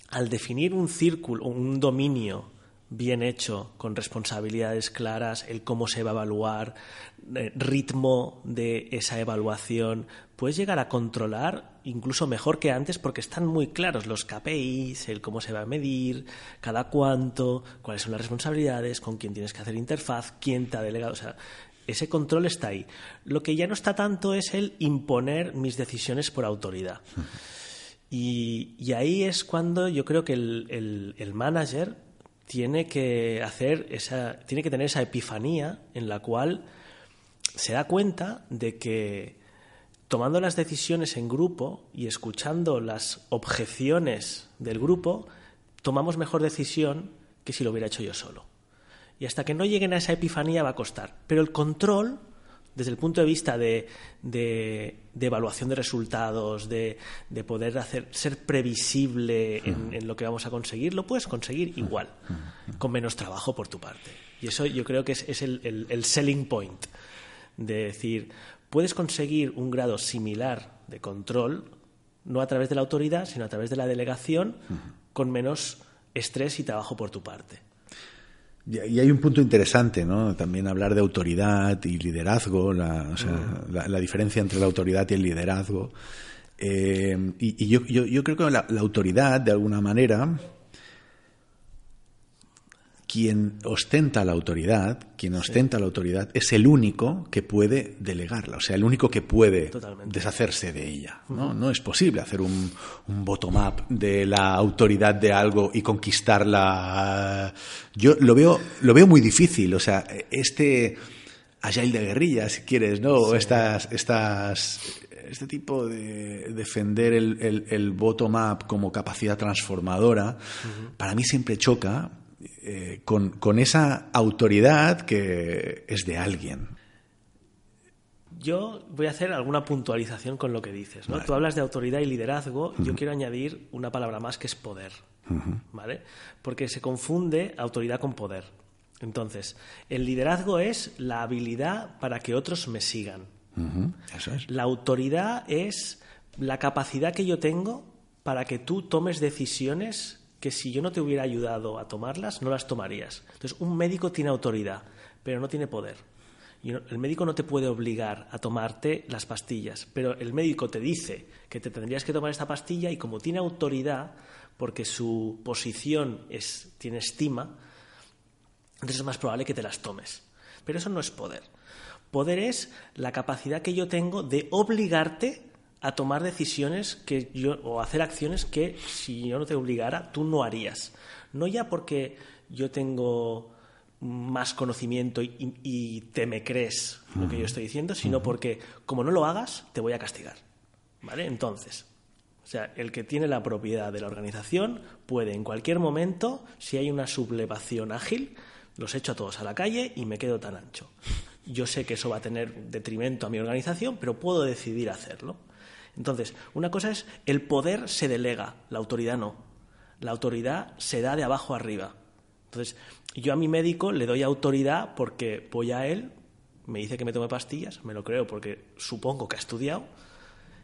al definir un círculo, un dominio bien hecho, con responsabilidades claras, el cómo se va a evaluar, eh, ritmo de esa evaluación, puedes llegar a controlar incluso mejor que antes porque están muy claros los KPIs, el cómo se va a medir, cada cuánto, cuáles son las responsabilidades, con quién tienes que hacer interfaz, quién te ha delegado. O sea, ese control está ahí. Lo que ya no está tanto es el imponer mis decisiones por autoridad. Y, ahí es cuando yo creo que el, el, el, manager tiene que hacer esa, tiene que tener esa epifanía en la cual se da cuenta de que tomando las decisiones en grupo y escuchando las objeciones del grupo, tomamos mejor decisión que si lo hubiera hecho yo solo. Y hasta que no lleguen a esa epifanía va a costar. Pero el control, desde el punto de vista de, de, de evaluación de resultados, de, de, poder hacer, ser previsible en, en, lo que vamos a conseguir, lo puedes conseguir igual, con menos trabajo por tu parte. Y eso yo creo que es, es el, el, el selling point. De decir, puedes conseguir un grado similar de control, no a través de la autoridad, sino a través de la delegación, con menos estrés y trabajo por tu parte. Y hay un punto interesante, ¿no? También hablar de autoridad y liderazgo, la, o sea, mm. la, diferencia entre la autoridad y el liderazgo. Eh, y, yo, yo, yo, creo que la, la, autoridad, de alguna manera, quien ostenta la autoridad, quien ostenta la autoridad, es el único que puede delegarla, o sea, el único que puede deshacerse de ella. ¿no? no es posible hacer un, bottom-up de la autoridad de algo y conquistarla. Yo lo veo, lo veo muy difícil, o sea, este agile de guerrilla, si quieres, ¿no? Estas, estas, este tipo de defender el, el, bottom-up como capacidad transformadora, para mí siempre choca eh, con, esa autoridad que es de alguien. Yo voy a hacer alguna puntualización con lo que dices. ¿no? Tú hablas de autoridad y liderazgo. Yo quiero añadir una palabra más que es poder. ¿Vale? Porque se confunde autoridad con poder. Entonces, el liderazgo es la habilidad para que otros me sigan. Eso es. La autoridad es la capacidad que yo tengo para que tú tomes decisiones que si yo no te hubiera ayudado a tomarlas, no las tomarías. Entonces, un médico tiene autoridad, pero no tiene poder. Y el médico no te puede obligar a tomarte las pastillas, pero el médico te dice que te tendrías que tomar esta pastilla y como tiene autoridad, porque su posición es, tiene estima, entonces es más probable que te las tomes. Pero eso no es poder. Poder es la capacidad que yo tengo de obligarte a tomar decisiones que yo, o hacer acciones que si yo no te obligara, tú no harías. No ya porque yo tengo más conocimiento y, te me crees lo que yo estoy diciendo, sino porque como no lo hagas, te voy a castigar. ¿Vale? Entonces, o sea, el que tiene la propiedad de la organización puede en cualquier momento, si hay una sublevación ágil, los echo a todos a la calle y me quedo tan ancho. Yo sé que eso va a tener detrimento a mi organización, pero puedo decidir hacerlo. Entonces, una cosa es el poder se delega, la autoridad no. La autoridad se da de abajo arriba. Entonces, yo a mi médico le doy autoridad porque voy a él, me dice que me tome pastillas, me lo creo porque supongo que ha estudiado,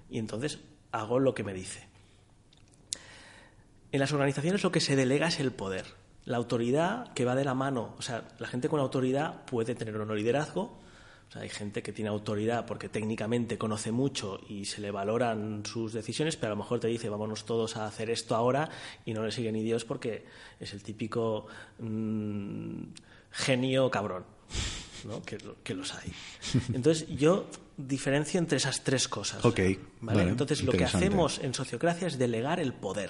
y entonces hago lo que me dice. En las organizaciones lo que se delega es el poder. La autoridad que va de la mano, o sea, la gente con autoridad puede tener un liderazgo, hay gente que tiene autoridad porque técnicamente conoce mucho y se le valoran sus decisiones, pero a lo mejor te dice vámonos todos a hacer esto ahora y no le sigue ni Dios porque es el típico mm, genio cabrón, ¿no? que, los hay. Entonces yo diferencio entre esas tres cosas. Entonces lo que hacemos en sociocracia es delegar el poder.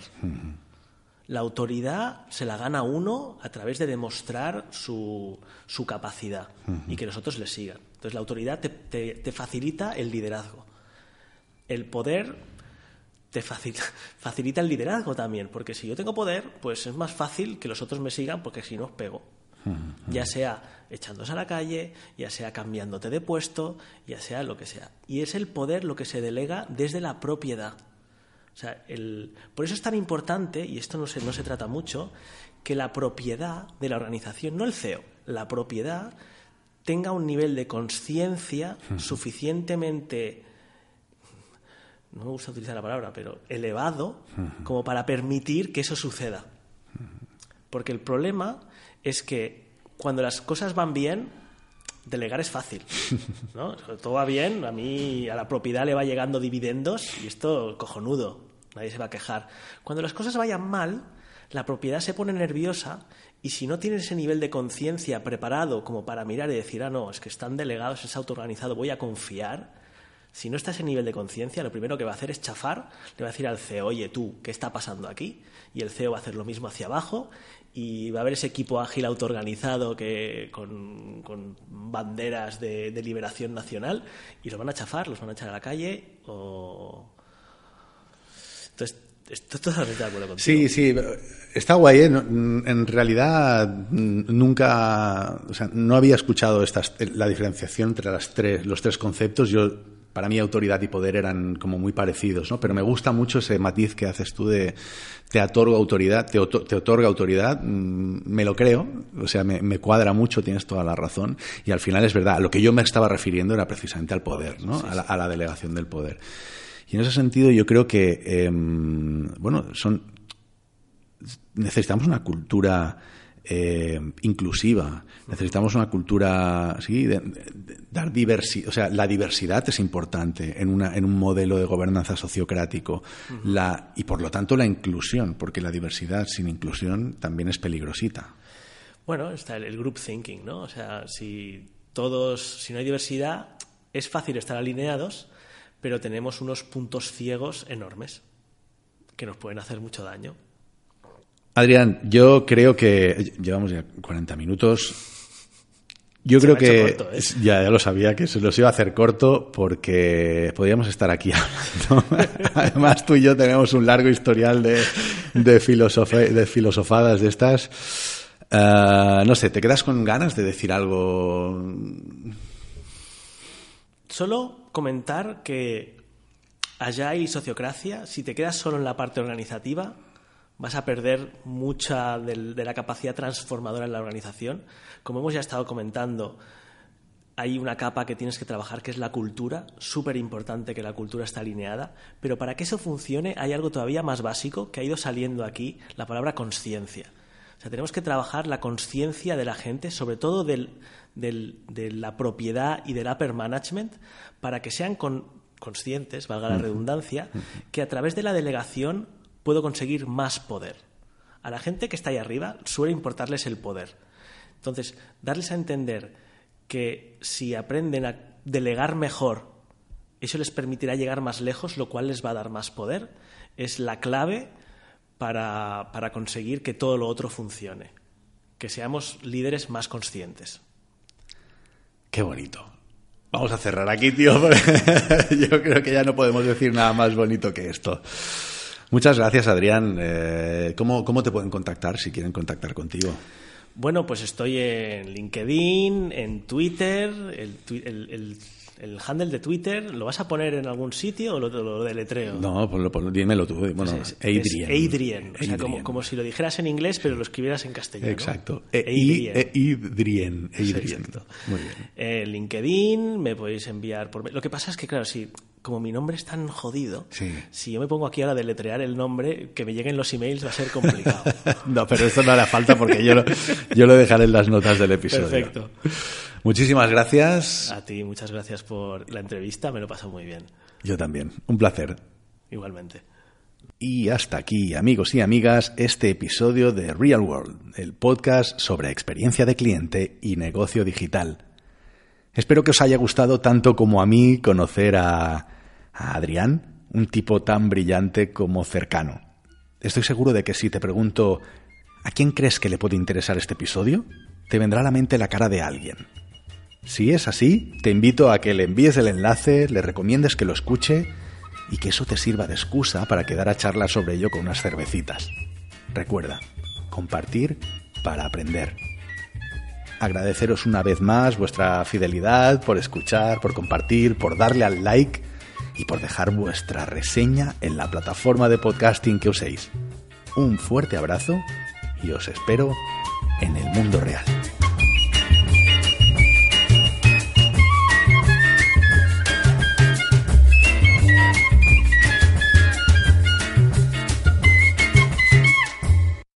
La autoridad se la gana uno a través de demostrar su, su capacidad y que los otros le sigan. Entonces la autoridad te, facilita el liderazgo. El poder te facilita, el liderazgo también, porque si yo tengo poder, pues es más fácil que los otros me sigan porque si no os pego. Ya sea echándose a la calle, ya sea cambiándote de puesto, ya sea lo que sea. Y es el poder lo que se delega desde la propiedad. O sea, el... Por eso es tan importante, y esto no se, no se trata mucho, que la propiedad de la organización, no el CEO, la propiedad tenga un nivel de conciencia suficientemente, no me gusta utilizar la palabra, pero elevado, como para permitir que eso suceda. Porque el problema es que cuando las cosas van bien, delegar es fácil. ¿no? Todo va bien, a mí a la propiedad le va llegando dividendos y esto cojonudo, nadie se va a quejar. Cuando las cosas vayan mal, la propiedad se pone nerviosa y si no tiene ese nivel de conciencia preparado como para mirar y decir, ah, no, es que están delegados, es autoorganizado, voy a confiar, si no está ese nivel de conciencia, lo primero que va a hacer es chafar, le va a decir al CEO, oye tú, ¿qué está pasando aquí? Y el CEO va a hacer lo mismo hacia abajo y va a haber ese equipo ágil autoorganizado que, con, banderas de, de, liberación nacional y los van a chafar, los van a echar a la calle. Entonces, Estoy totalmente de acuerdo contigo. Sí, sí, está guay. ¿eh? En realidad nunca, o sea, no había escuchado estas, la diferenciación entre las tres, los tres conceptos. Yo, para mí, autoridad y poder eran como muy parecidos, ¿no? Pero me gusta mucho ese matiz que haces tú de te otorgo autoridad, te, otorga autoridad. Mm, me lo creo, o sea, me, cuadra mucho, tienes toda la razón. Y al final es verdad, lo que yo me estaba refiriendo era precisamente al poder, ¿no? a la delegación del poder. Y en ese sentido yo creo que, em, bueno, son necesitamos una cultura eh, inclusiva. Necesitamos una cultura, sí, de, dar diversidad. O sea, la diversidad es importante en, una, en un modelo de gobernanza sociocrático. la, y por lo tanto la inclusión, porque la diversidad sin inclusión también es peligrosita. Bueno, está el, group thinking, ¿no? O sea, si todos, si no hay diversidad, es fácil estar alineados, pero tenemos unos puntos ciegos enormes que nos pueden hacer mucho daño. Adrián, yo creo que llevamos ya 40 minutos. Yo creo que ¿eh? ya, ya lo sabía que se los iba a hacer corto porque podríamos estar aquí hablando. Además, tú y yo tenemos un largo historial de, de, de filosofadas de estas. Eh, no sé, ¿te quedas con ganas de decir algo? Solo comentar que allá hay sociocracia. Si te quedas solo en la parte organizativa, vas a perder mucha de la capacidad transformadora en la organización. Como hemos ya estado comentando, hay una capa que tienes que trabajar que es la cultura, súper importante que la cultura está alineada, pero para que eso funcione hay algo todavía más básico que ha ido saliendo aquí, la palabra conciencia. O sea, tenemos que trabajar la conciencia de la gente, sobre todo de la propiedad y del upper management, para que sean conscientes, valga la redundancia, que a través de la delegación puedo conseguir más poder. A la gente que está ahí arriba suele importarles el poder. Entonces, darles a entender que si aprenden a delegar mejor, eso les permitirá llegar más lejos, lo cual les va a dar más poder, es la clave para, para conseguir que todo lo otro funcione. Que seamos líderes más conscientes. Qué bonito. Vamos a cerrar aquí, tío. Yo creo que ya no podemos decir nada más bonito que esto. Muchas gracias, Adrián. Eh, ¿cómo, ¿Cómo te pueden contactar si quieren contactar contigo? Bueno, pues estoy en LinkedIn, en Twitter, el, el, el handle de Twitter, ¿lo vas a poner en algún sitio o lo, lo deletreo? No, ponlo, ponlo, dímelo tú. Bueno, pues Adrian. Adrian. O sea, como, como, si lo dijeras en inglés, pero lo escribieras en castellano. Exacto. E Adrian. Adrian. Muy bien. Eh, LinkedIn, me podéis enviar por... Lo que pasa es que, claro, si como mi nombre es tan jodido, si yo me pongo aquí ahora a deletrear el nombre, que me lleguen los emails va a ser complicado. no, pero esto no hará falta porque yo lo, yo lo dejaré en las notas del episodio. Perfecto. Muchísimas gracias. A ti, muchas gracias por la entrevista, me lo paso muy bien. Yo también. Un placer. Igualmente. Y hasta aquí, amigos y amigas, este episodio de Real World, el podcast sobre experiencia de cliente y negocio digital. Espero que os haya gustado tanto como a mí conocer a, a Adrián, un tipo tan brillante como cercano. Estoy seguro de que si te pregunto ¿a quién crees que le puede interesar este episodio? te vendrá a la mente la cara de alguien. Si es así, te invito a que le envíes el enlace, le recomiendes que lo escuche y que eso te sirva de excusa para quedar a charlar sobre ello con unas cervecitas. Recuerda, compartir para aprender. Agradeceros una vez más vuestra fidelidad por escuchar, por compartir, por darle al like y por dejar vuestra reseña en la plataforma de podcasting que uséis. Un fuerte abrazo y os espero en el mundo real.